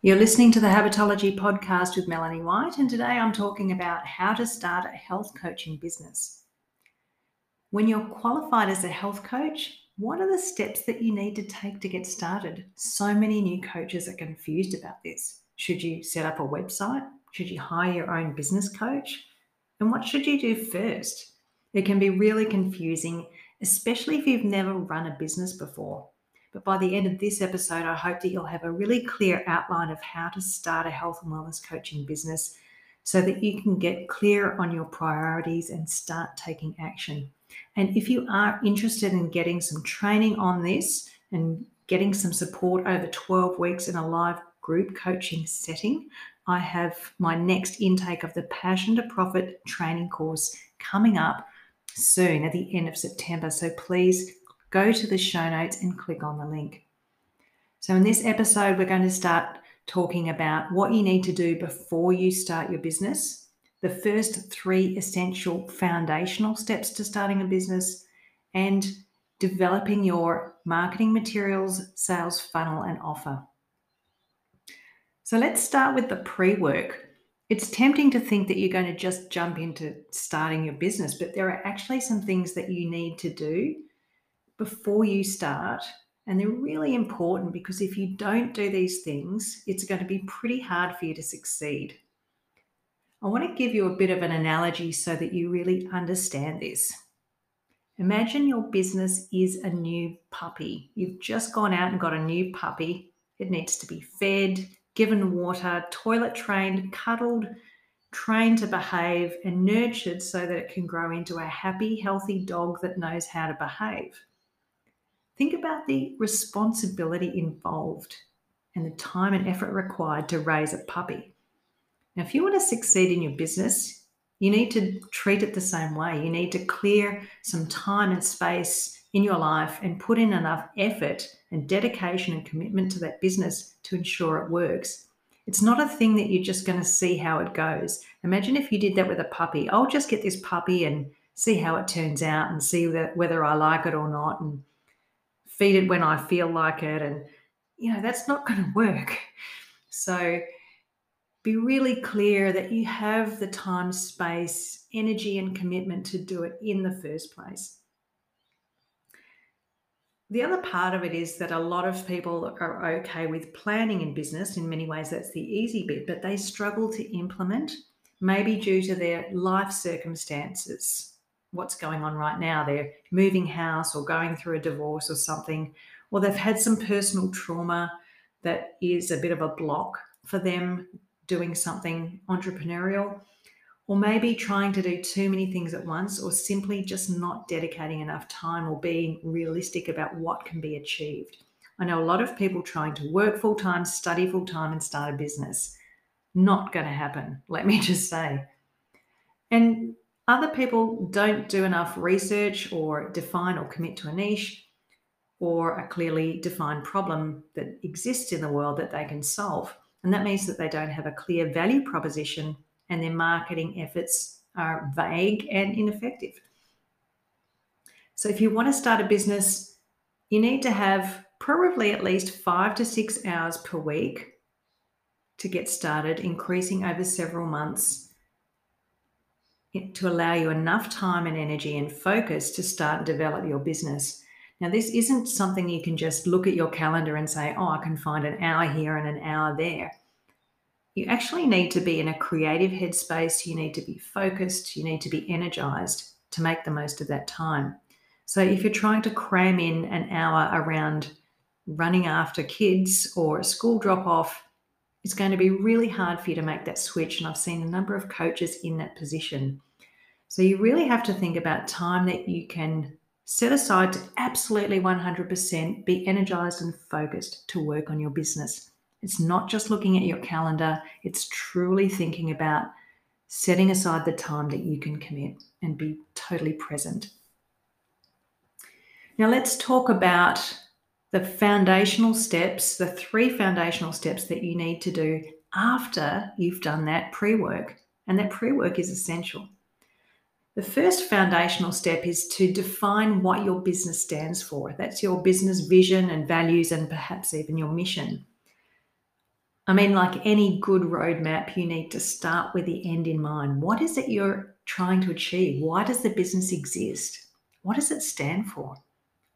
You're listening to the Habitology podcast with Melanie White, and today I'm talking about how to start a health coaching business. When you're qualified as a health coach, what are the steps that you need to take to get started? So many new coaches are confused about this. Should you set up a website? Should you hire your own business coach? And what should you do first? It can be really confusing, especially if you've never run a business before. But by the end of this episode, I hope that you'll have a really clear outline of how to start a health and wellness coaching business so that you can get clear on your priorities and start taking action. And if you are interested in getting some training on this and getting some support over 12 weeks in a live group coaching setting, I have my next intake of the Passion to Profit training course coming up soon at the end of September. So please go to the show notes and click on the link. So, in this episode, we're going to start talking about what you need to do before you start your business, the first three essential foundational steps to starting a business, and developing your marketing materials, sales funnel, and offer. So, let's start with the pre work. It's tempting to think that you're going to just jump into starting your business, but there are actually some things that you need to do before you start. And they're really important because if you don't do these things, it's going to be pretty hard for you to succeed. I want to give you a bit of an analogy so that you really understand this. Imagine your business is a new puppy. You've just gone out and got a new puppy. It needs to be fed, given water, toilet trained, cuddled, trained to behave, and nurtured so that it can grow into a happy, healthy dog that knows how to behave. Think about the responsibility involved and the time and effort required to raise a puppy. Now, if you want to succeed in your business, you need to treat it the same way. You need to clear some time and space in your life and put in enough effort and dedication and commitment to that business to ensure it works. It's not a thing that you're just going to see how it goes. Imagine if you did that with a puppy. I'll just get this puppy and see how it turns out and see whether I like it or not. And feed it when I feel like it. And, you know, that's not going to work. So be really clear that you have the time, space, energy, and commitment to do it in the first place. The other part of it is that a lot of people are okay with planning in business. In many ways, that's the easy bit, but they struggle to implement, maybe due to their life circumstances what's going on right now. They're moving house or going through a divorce or something, or they've had some personal trauma that is a bit of a block for them doing something entrepreneurial, or maybe trying to do too many things at once, or simply just not dedicating enough time or being realistic about what can be achieved. I know a lot of people trying to work full time, study full time, and start a business. Not going to happen, let me just say. And other people don't do enough research or define or commit to a niche or a clearly defined problem that exists in the world that they can solve. And that means that they don't have a clear value proposition and their marketing efforts are vague and ineffective. So, if you want to start a business, you need to have probably at least five to six hours per week to get started, increasing over several months to allow you enough time and energy and focus to start and develop your business. Now, this isn't something you can just look at your calendar and say, oh, I can find an hour here and an hour there. You actually need to be in a creative headspace. You need to be focused. You need to be energized to make the most of that time. So, if you're trying to cram in an hour around running after kids or a school drop off, it's going to be really hard for you to make that switch. And I've seen a number of coaches in that position. So you really have to think about time that you can set aside to absolutely 100% be energized and focused to work on your business. It's not just looking at your calendar, it's truly thinking about setting aside the time that you can commit and be totally present. Now, let's talk about the foundational steps, the three foundational steps that you need to do after you've done that pre work. And that pre work is essential. The first foundational step is to define what your business stands for. That's your business vision and values, and perhaps even your mission. I mean, like any good roadmap, you need to start with the end in mind. What is it you're trying to achieve? Why does the business exist? What does it stand for?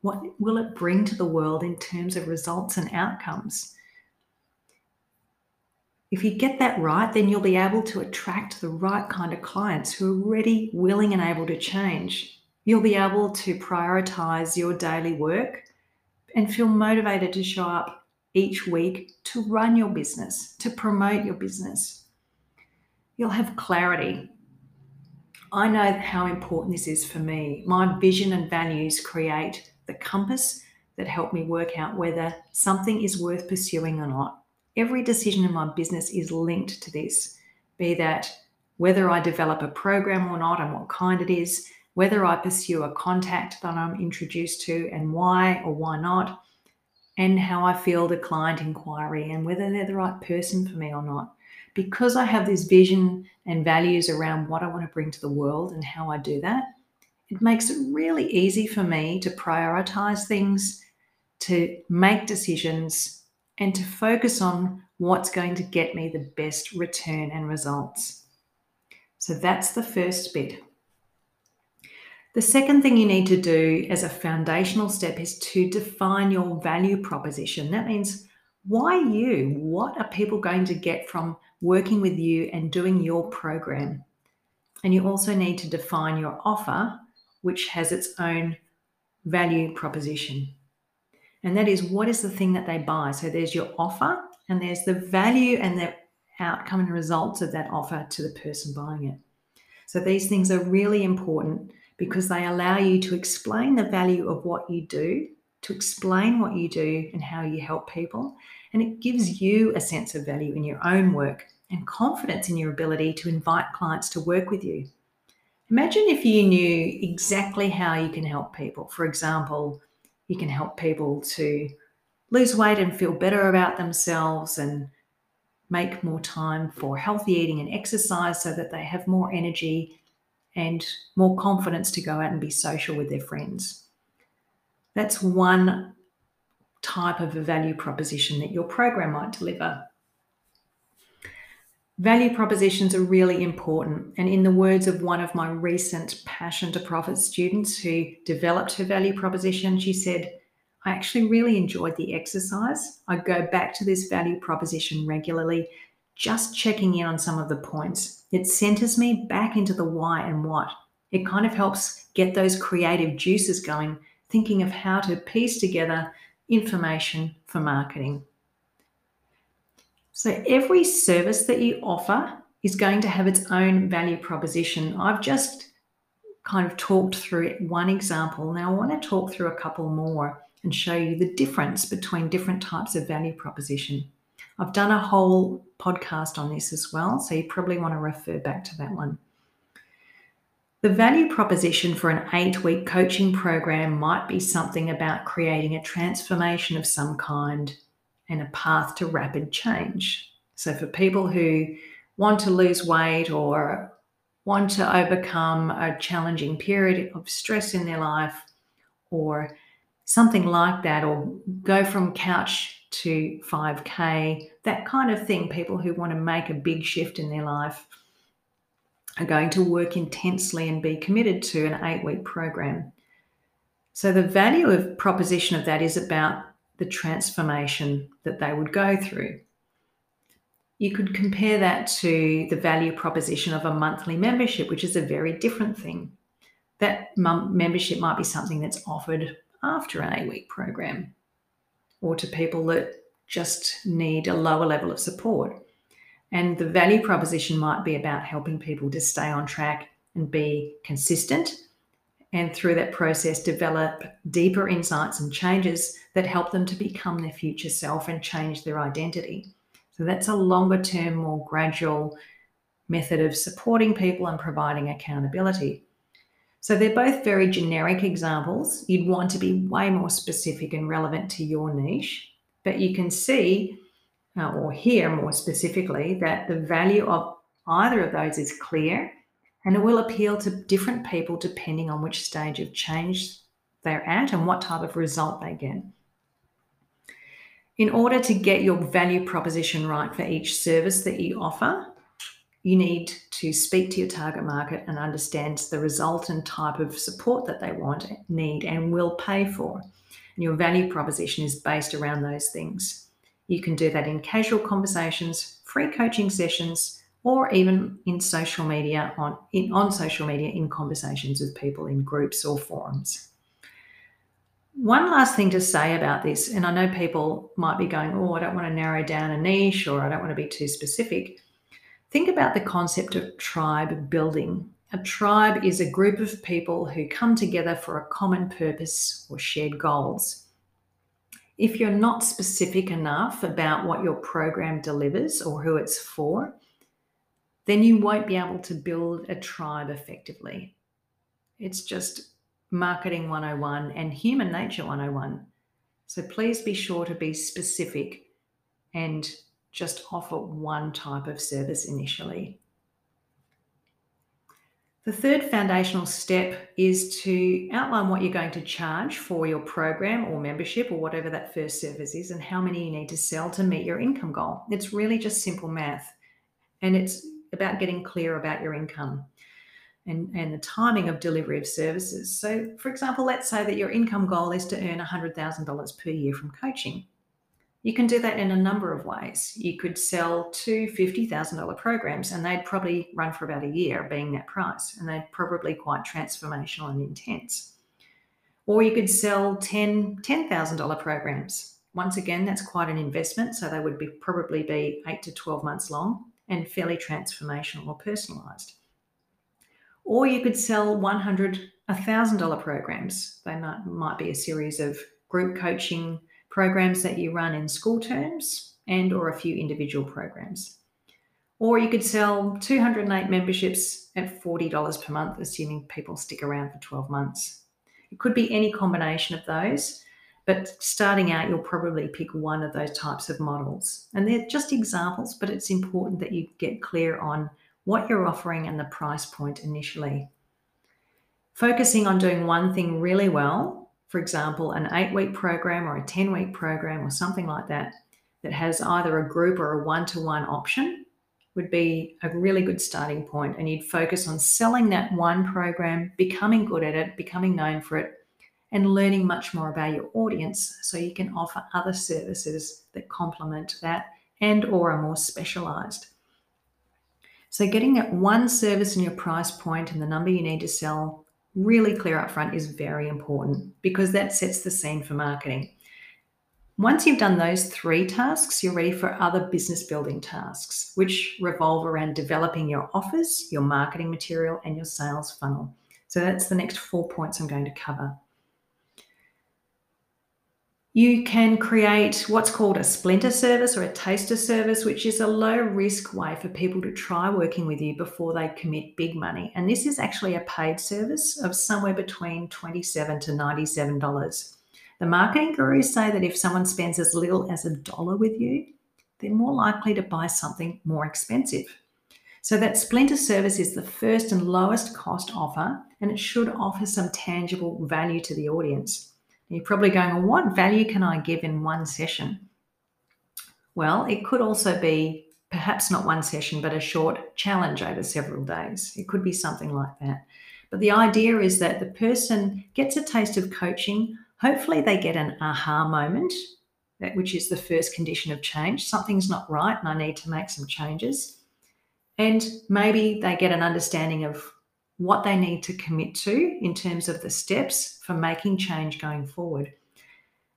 What will it bring to the world in terms of results and outcomes? If you get that right, then you'll be able to attract the right kind of clients who are ready, willing, and able to change. You'll be able to prioritize your daily work and feel motivated to show up each week to run your business, to promote your business. You'll have clarity. I know how important this is for me. My vision and values create the compass that help me work out whether something is worth pursuing or not. Every decision in my business is linked to this, be that whether I develop a program or not and what kind it is, whether I pursue a contact that I'm introduced to and why or why not, and how I feel the client inquiry and whether they're the right person for me or not. Because I have this vision and values around what I want to bring to the world and how I do that, it makes it really easy for me to prioritize things, to make decisions, and to focus on what's going to get me the best return and results. So that's the first bit. The second thing you need to do as a foundational step is to define your value proposition. That means why you? What are people going to get from working with you and doing your program? And you also need to define your offer, which has its own value proposition. And that is what is the thing that they buy? So there's your offer, and there's the value and the outcome and results of that offer to the person buying it. So these things are really important because they allow you to explain the value of what you do, to explain what you do and how you help people. And it gives you a sense of value in your own work and confidence in your ability to invite clients to work with you. Imagine if you knew exactly how you can help people. For example, you can help people to lose weight and feel better about themselves and make more time for healthy eating and exercise so that they have more energy and more confidence to go out and be social with their friends. That's one type of a value proposition that your program might deliver. Value propositions are really important. And in the words of one of my recent Passion to Profit students who developed her value proposition, she said, I actually really enjoyed the exercise. I go back to this value proposition regularly just checking in on some of the points. It centers me back into the why and what. It kind of helps get those creative juices going, thinking of how to piece together information for marketing. So, every service that you offer is going to have its own value proposition. I've just kind of talked through one example. Now, I want to talk through a couple more and show you the difference between different types of value proposition. I've done a whole podcast on this as well, so you probably want to refer back to that one. The value proposition for an eight week coaching program might be something about creating a transformation of some kind and a path to rapid change. So, for people who want to lose weight or want to overcome a challenging period of stress in their life or something like that, or go from couch to 5K, that kind of thing. People who want to make a big shift in their life are going to work intensely and be committed to an eight week program. So, the value of proposition of that is about the transformation that they would go through. You could compare that to the value proposition of a monthly membership, which is a very different thing. That membership might be something that's offered after an eight week program or to people that just need a lower level of support. And the value proposition might be about helping people to stay on track and be consistent. And through that process, develop deeper insights and changes that help them to become their future self and change their identity. So that's a longer term, more gradual method of supporting people and providing accountability. So they're both very generic examples. You'd want to be way more specific and relevant to your niche, but you can see uh, or hear more specifically that the value of either of those is clear and it will appeal to different people depending on which stage of change they're at and what type of result they get. In order to get your value proposition right for each service that you offer, you need to speak to your target market and understand the result and type of support that they want, need, and will pay for. And your value proposition is based around those things. You can do that in casual conversations, free coaching sessions, or even in social media on in, on social media in conversations with people in groups or forums. One last thing to say about this, and I know people might be going, oh, I don't want to narrow down a niche or I don't want to be too specific. Think about the concept of tribe building. A tribe is a group of people who come together for a common purpose or shared goals. If you're not specific enough about what your program delivers or who it's for, then you won't be able to build a tribe effectively. It's just marketing 101 and human nature 101. So please be sure to be specific and just offer one type of service initially. The third foundational step is to outline what you're going to charge for your program or membership or whatever that first service is and how many you need to sell to meet your income goal. It's really just simple math and it's about getting clear about your income and, and the timing of delivery of services. So, for example, let's say that your income goal is to earn $100,000 per year from coaching. You can do that in a number of ways. You could sell two $50,000 programs and they'd probably run for about a year, being that price, and they're probably quite transformational and intense. Or you could sell 10 $10,000 programs. Once again, that's quite an investment, so they would be probably be 8 to 12 months long and fairly transformational or personalized. Or you could sell 100 $1,000 programs. They might, might be a series of group coaching programs that you run in school terms and or a few individual programs. Or you could sell 208 memberships at $40 per month, assuming people stick around for 12 months. It could be any combination of those, but starting out, you'll probably pick one of those types of models. And they're just examples, but it's important that you get clear on what you're offering and the price point initially. Focusing on doing one thing really well for example, an eight week program or a 10 week program or something like that, that has either a group or a one to one option, would be a really good starting point. And you'd focus on selling that one program, becoming good at it, becoming known for it, and learning much more about your audience so you can offer other services that complement that and or are more specialized. So getting that one service in your price point and the number you need to sell really clear up front is very important because that sets the scene for marketing. Once you've done those three tasks, you're ready for other business building tasks, which revolve around developing your offers, your marketing material, and your sales funnel. So that's the next four points I'm going to cover you can create what's called a splinter service or a taster service, which is a low risk way for people to try working with you before they commit big money. And this is actually a paid service of somewhere between $27 to $97. The marketing gurus say that if someone spends as little as a dollar with you, they're more likely to buy something more expensive. So that splinter service is the first and lowest cost offer, and it should offer some tangible value to the audience. You're probably going, well, what value can I give in one session? Well, it could also be perhaps not one session, but a short challenge over several days. It could be something like that. But the idea is that the person gets a taste of coaching. Hopefully, they get an aha moment, which is the first condition of change. Something's not right, and I need to make some changes. And maybe they get an understanding of what they need to commit to in terms of the steps for making change going forward.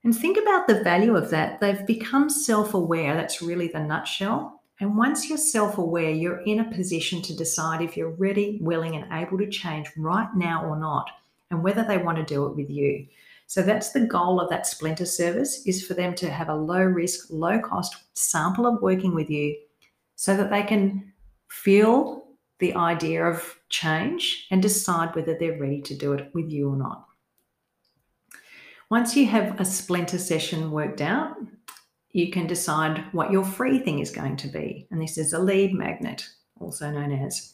And think about the value of that. They've become self aware. That's really the nutshell. And once you're self aware, you're in a position to decide if you're ready, willing, and able to change right now or not, and whether they want to do it with you. So that's the goal of that splinter service is for them to have a low risk, low cost sample of working with you so that they can feel the idea of change and decide whether they're ready to do it with you or not. Once you have a splinter session worked out, you can decide what your free thing is going to be. And this is a lead magnet, also known as.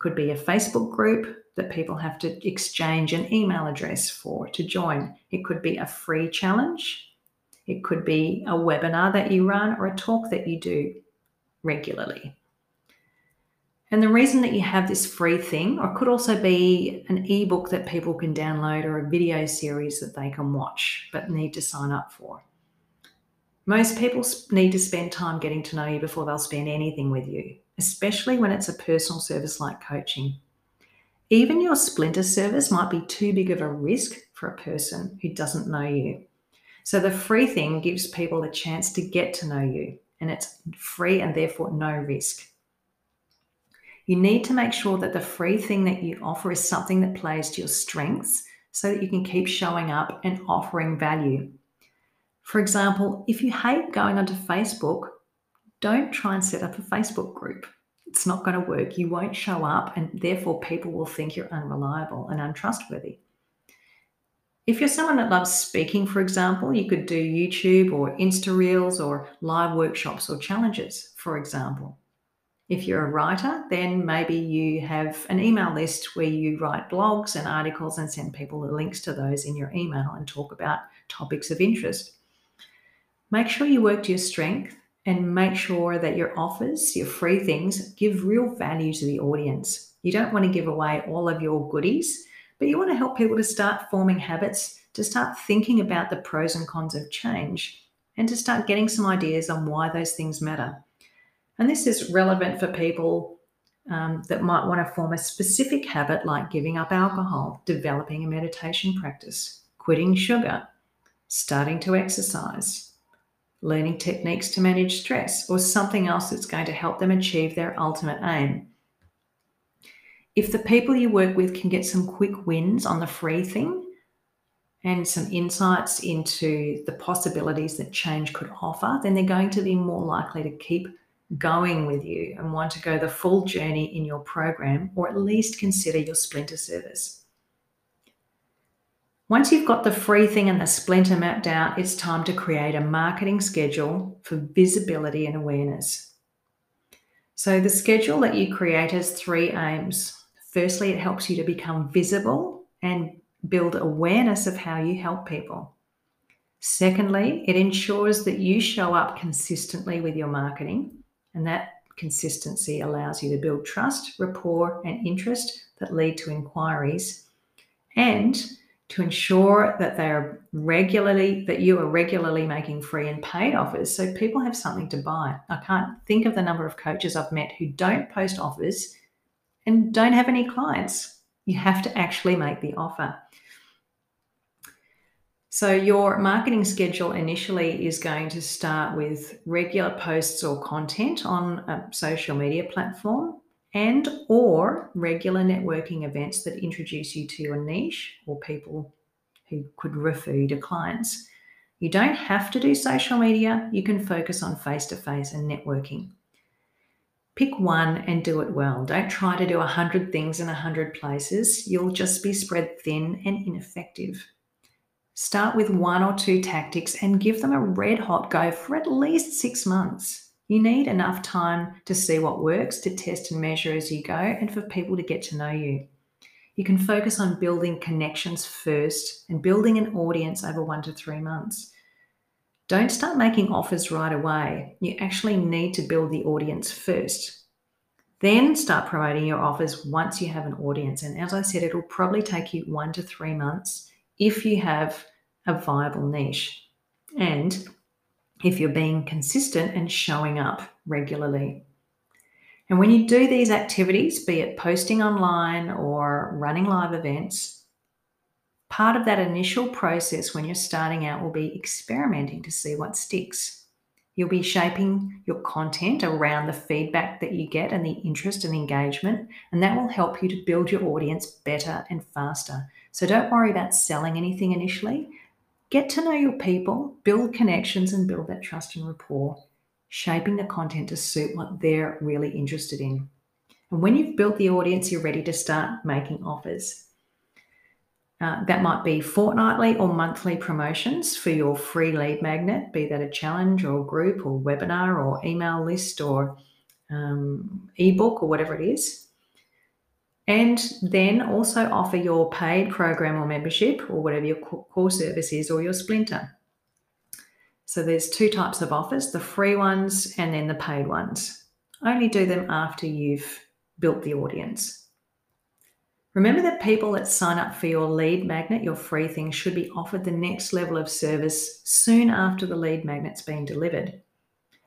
Could be a Facebook group that people have to exchange an email address for to join. It could be a free challenge. It could be a webinar that you run or a talk that you do regularly. And the reason that you have this free thing, or it could also be an ebook that people can download or a video series that they can watch but need to sign up for. Most people need to spend time getting to know you before they'll spend anything with you, especially when it's a personal service like coaching. Even your splinter service might be too big of a risk for a person who doesn't know you. So the free thing gives people a chance to get to know you, and it's free and therefore no risk. You need to make sure that the free thing that you offer is something that plays to your strengths so that you can keep showing up and offering value. For example, if you hate going onto Facebook, don't try and set up a Facebook group. It's not going to work. You won't show up, and therefore, people will think you're unreliable and untrustworthy. If you're someone that loves speaking, for example, you could do YouTube or Insta Reels or live workshops or challenges, for example. If you're a writer, then maybe you have an email list where you write blogs and articles and send people the links to those in your email and talk about topics of interest. Make sure you work to your strength and make sure that your offers, your free things, give real value to the audience. You don't want to give away all of your goodies, but you want to help people to start forming habits, to start thinking about the pros and cons of change, and to start getting some ideas on why those things matter. And this is relevant for people um, that might want to form a specific habit like giving up alcohol, developing a meditation practice, quitting sugar, starting to exercise, learning techniques to manage stress, or something else that's going to help them achieve their ultimate aim. If the people you work with can get some quick wins on the free thing and some insights into the possibilities that change could offer, then they're going to be more likely to keep going with you and want to go the full journey in your program or at least consider your splinter service. Once you've got the free thing and the splinter mapped out, it's time to create a marketing schedule for visibility and awareness. So, the schedule that you create has three aims. Firstly, it helps you to become visible and build awareness of how you help people. Secondly, it ensures that you show up consistently with your marketing. And that consistency allows you to build trust, rapport, and interest that lead to inquiries and to ensure that they are regularly that you are regularly making free and paid offers so people have something to buy. I can't think of the number of coaches I've met who don't post offers and don't have any clients. You have to actually make the offer. So, your marketing schedule initially is going to start with regular posts or content on a social media platform and or regular networking events that introduce you to your niche or people who could refer you to clients. You don't have to do social media, you can focus on face to face and networking. Pick one and do it well. Don't try to do a hundred things in a hundred places. You'll just be spread thin and ineffective. Start with one or two tactics and give them a red hot go for at least six months. You need enough time to see what works, to test and measure as you go, and for people to get to know you. You can focus on building connections first and building an audience over one to three months. Don't start making offers right away. You actually need to build the audience first. Then start promoting your offers once you have an audience. And as I said, it'll probably take you one to three months if you have a viable niche and if you're being consistent and showing up regularly. And when you do these activities, be it posting online or running live events, part of that initial process when you're starting out will be experimenting to see what sticks. You'll be shaping your content around the feedback that you get and the interest and engagement, and that will help you to build your audience better and faster. So don't worry about selling anything initially. Get to know your people, build connections, and build that trust and rapport, shaping the content to suit what they're really interested in. And when you've built the audience, you're ready to start making offers. Uh, that might be fortnightly or monthly promotions for your free lead magnet, be that a challenge or group or webinar or email list or um, ebook or whatever it is and then also offer your paid program or membership or whatever your core service is or your splinter. So there's two types of offers the free ones and then the paid ones. Only do them after you've built the audience. Remember that people that sign up for your lead magnet, your free thing, should be offered the next level of service soon after the lead magnet's been delivered.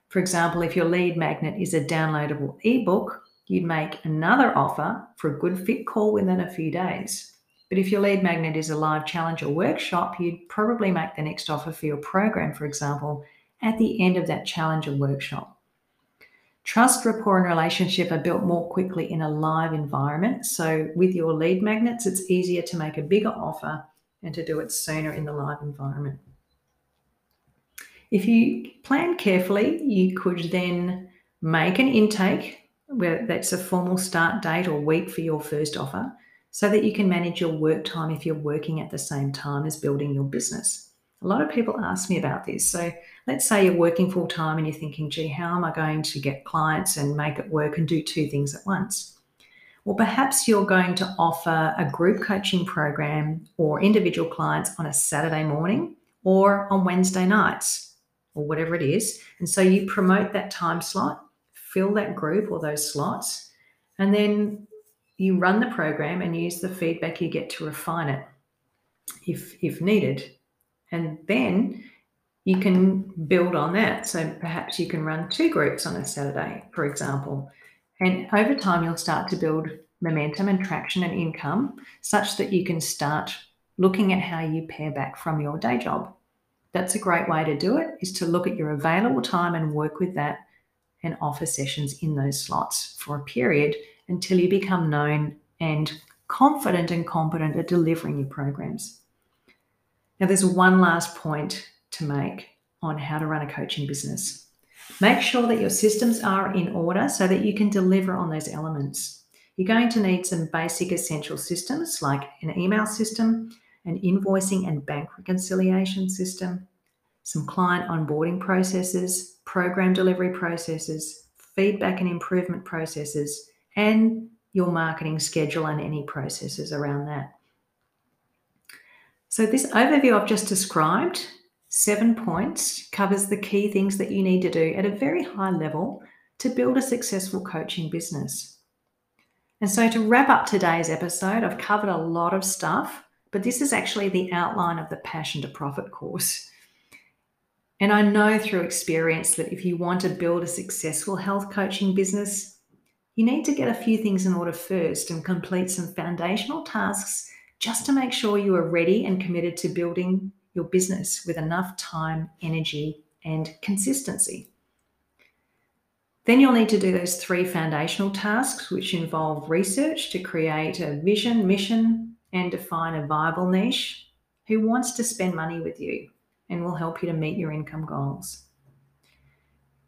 For example, if your lead magnet is a downloadable ebook, you'd make another offer for a good fit call within a few days. But if your lead magnet is a live challenge or workshop, you'd probably make the next offer for your program, for example, at the end of that challenge or workshop. Trust, rapport, and relationship are built more quickly in a live environment. So, with your lead magnets, it's easier to make a bigger offer and to do it sooner in the live environment. If you plan carefully, you could then make an intake where that's a formal start date or week for your first offer so that you can manage your work time if you're working at the same time as building your business. A lot of people ask me about this. So let's say you're working full time and you're thinking, gee, how am I going to get clients and make it work and do two things at once? Well, perhaps you're going to offer a group coaching program or individual clients on a Saturday morning or on Wednesday nights or whatever it is. And so you promote that time slot, fill that group or those slots, and then you run the program and use the feedback you get to refine it if, if needed. And then you can build on that. So perhaps you can run two groups on a Saturday, for example. And over time, you'll start to build momentum and traction and income such that you can start looking at how you pare back from your day job. That's a great way to do it is to look at your available time and work with that and offer sessions in those slots for a period until you become known and confident and competent at delivering your programs. Now, there's one last point to make on how to run a coaching business. Make sure that your systems are in order so that you can deliver on those elements. You're going to need some basic essential systems like an email system, an invoicing and bank reconciliation system, some client onboarding processes, program delivery processes, feedback and improvement processes, and your marketing schedule and any processes around that. So, this overview I've just described, seven points, covers the key things that you need to do at a very high level to build a successful coaching business. And so, to wrap up today's episode, I've covered a lot of stuff, but this is actually the outline of the Passion to Profit course. And I know through experience that if you want to build a successful health coaching business, you need to get a few things in order first and complete some foundational tasks just to make sure you are ready and committed to building your business with enough time, energy, and consistency. Then you'll need to do those three foundational tasks, which involve research to create a vision, mission, and define a viable niche who wants to spend money with you and will help you to meet your income goals.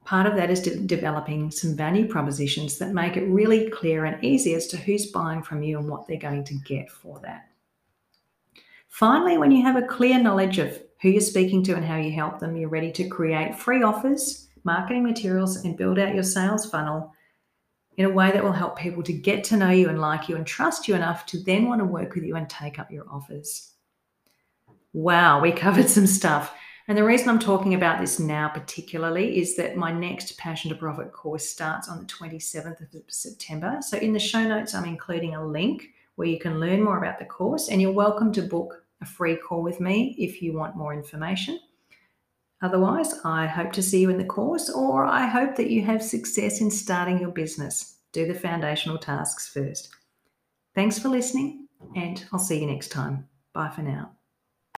Part of that is de- developing some value propositions that make it really clear and easy as to who's buying from you and what they're going to get for that. Finally, when you have a clear knowledge of who you're speaking to and how you help them, you're ready to create free offers, marketing materials, and build out your sales funnel in a way that will help people to get to know you and like you and trust you enough to then want to work with you and take up your offers. Wow, we covered some stuff. And the reason I'm talking about this now, particularly, is that my next Passion to Profit course starts on the 27th of September. So, in the show notes, I'm including a link where you can learn more about the course, and you're welcome to book a free call with me if you want more information. Otherwise, I hope to see you in the course, or I hope that you have success in starting your business. Do the foundational tasks first. Thanks for listening, and I'll see you next time. Bye for now.